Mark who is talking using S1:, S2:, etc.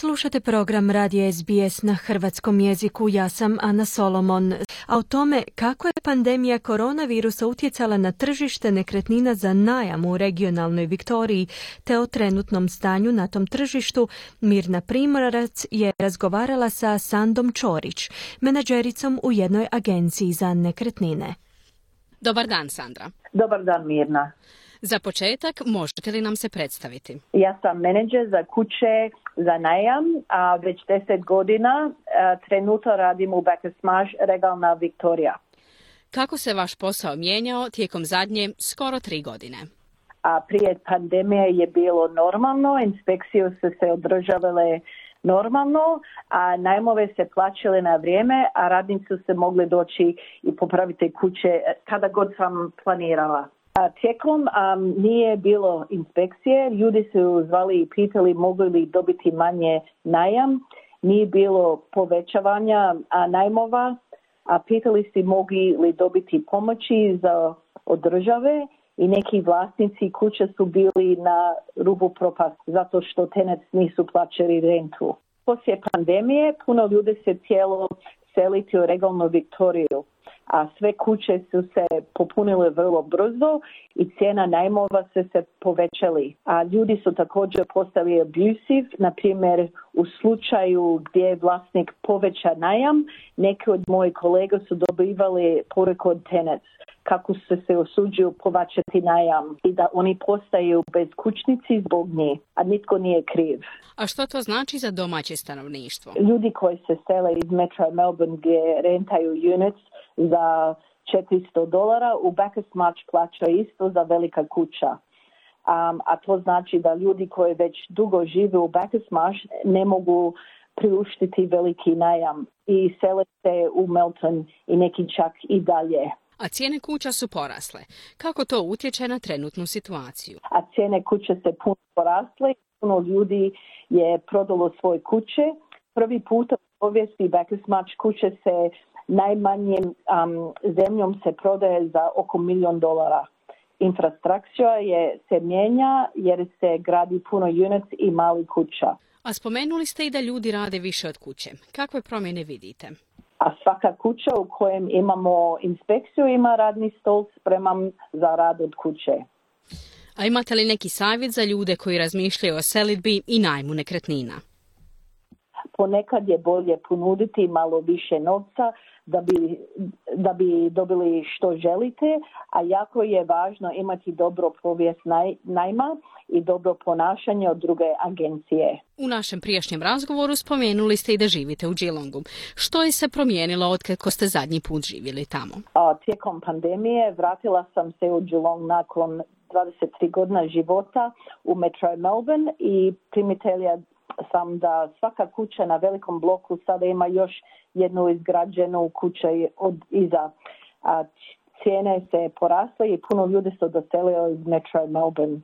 S1: Slušate program Radija SBS na hrvatskom jeziku. Ja sam Ana Solomon. A o tome kako je pandemija koronavirusa utjecala na tržište nekretnina za najam u regionalnoj Viktoriji te o trenutnom stanju na tom tržištu, Mirna Primorac je razgovarala sa Sandom Čorić, menadžericom u jednoj agenciji za nekretnine.
S2: Dobar dan, Sandra.
S3: Dobar dan, Mirna.
S2: Za početak, možete li nam se predstaviti?
S3: Ja sam menadžer za kuće za najam, a već deset godina trenutno radim u Smash Regalna Viktorija.
S2: Kako se vaš posao mijenjao tijekom zadnje skoro tri godine?
S3: A prije pandemije je bilo normalno, inspekcije su se održavale normalno, a najmove se plaćale na vrijeme, a radnici su se mogli doći i popraviti kuće kada god sam planirala. Tijekom um, nije bilo inspekcije, ljudi su zvali i pitali mogli li dobiti manje najam, nije bilo povećavanja a, najmova, a pitali si mogli li dobiti pomoći za od države. I neki vlasnici kuće su bili na rubu propast zato što tenec nisu plaćali rentu. Poslije pandemije puno ljudi se cijelo seliti u regalnu Viktoriju a sve kuće su se popunile vrlo brzo i cijena najmova se se povećali. A ljudi su također postali abusive, na primjer u slučaju gdje je vlasnik poveća najam, neki od mojih kolega su dobivali poruku od tenec kako se se osuđuju povaćati najam i da oni postaju bez kućnici zbog nje, a nitko nije kriv.
S2: A što to znači za domaće stanovništvo?
S3: Ljudi koji se sele iz Metro Melbourne gdje rentaju units za 400 dolara, u Bacchus March plaća isto za velika kuća. Um, a to znači da ljudi koji već dugo žive u Bacchus Marsh ne mogu priuštiti veliki najam i sele se u Melton i neki čak i dalje.
S2: A cijene kuća su porasle. Kako to utječe na trenutnu situaciju?
S3: A cijene kuće se puno porasle. Puno ljudi je prodalo svoje kuće. Prvi put u povijesti Bacchus March kuće se najmanjim um, zemljom se prodaje za oko milion dolara. Infrastruktura je, se mijenja jer se gradi puno units i mali kuća.
S2: A spomenuli ste i da ljudi rade više od kuće. Kakve promjene vidite?
S3: A svaka kuća u kojem imamo inspekciju ima radni stol spreman za rad od kuće.
S2: A imate li neki savjet za ljude koji razmišljaju o selitbi i najmu nekretnina?
S3: Ponekad je bolje ponuditi malo više novca da bi, da bi dobili što želite, a jako je važno imati dobro povijest naj, najma i dobro ponašanje od druge agencije.
S2: U našem prijašnjem razgovoru spomenuli ste i da živite u Geelongu. Što je se promijenilo od kako ste zadnji put živjeli tamo?
S3: A, tijekom pandemije vratila sam se u Geelong nakon 23 godina života u Metro Melbourne i primitelja sam da svaka kuća na velikom bloku sada ima još jednu izgrađenu kuću od iza. A cijene se porasle i puno ljudi su doselio iz Metro Melbourne.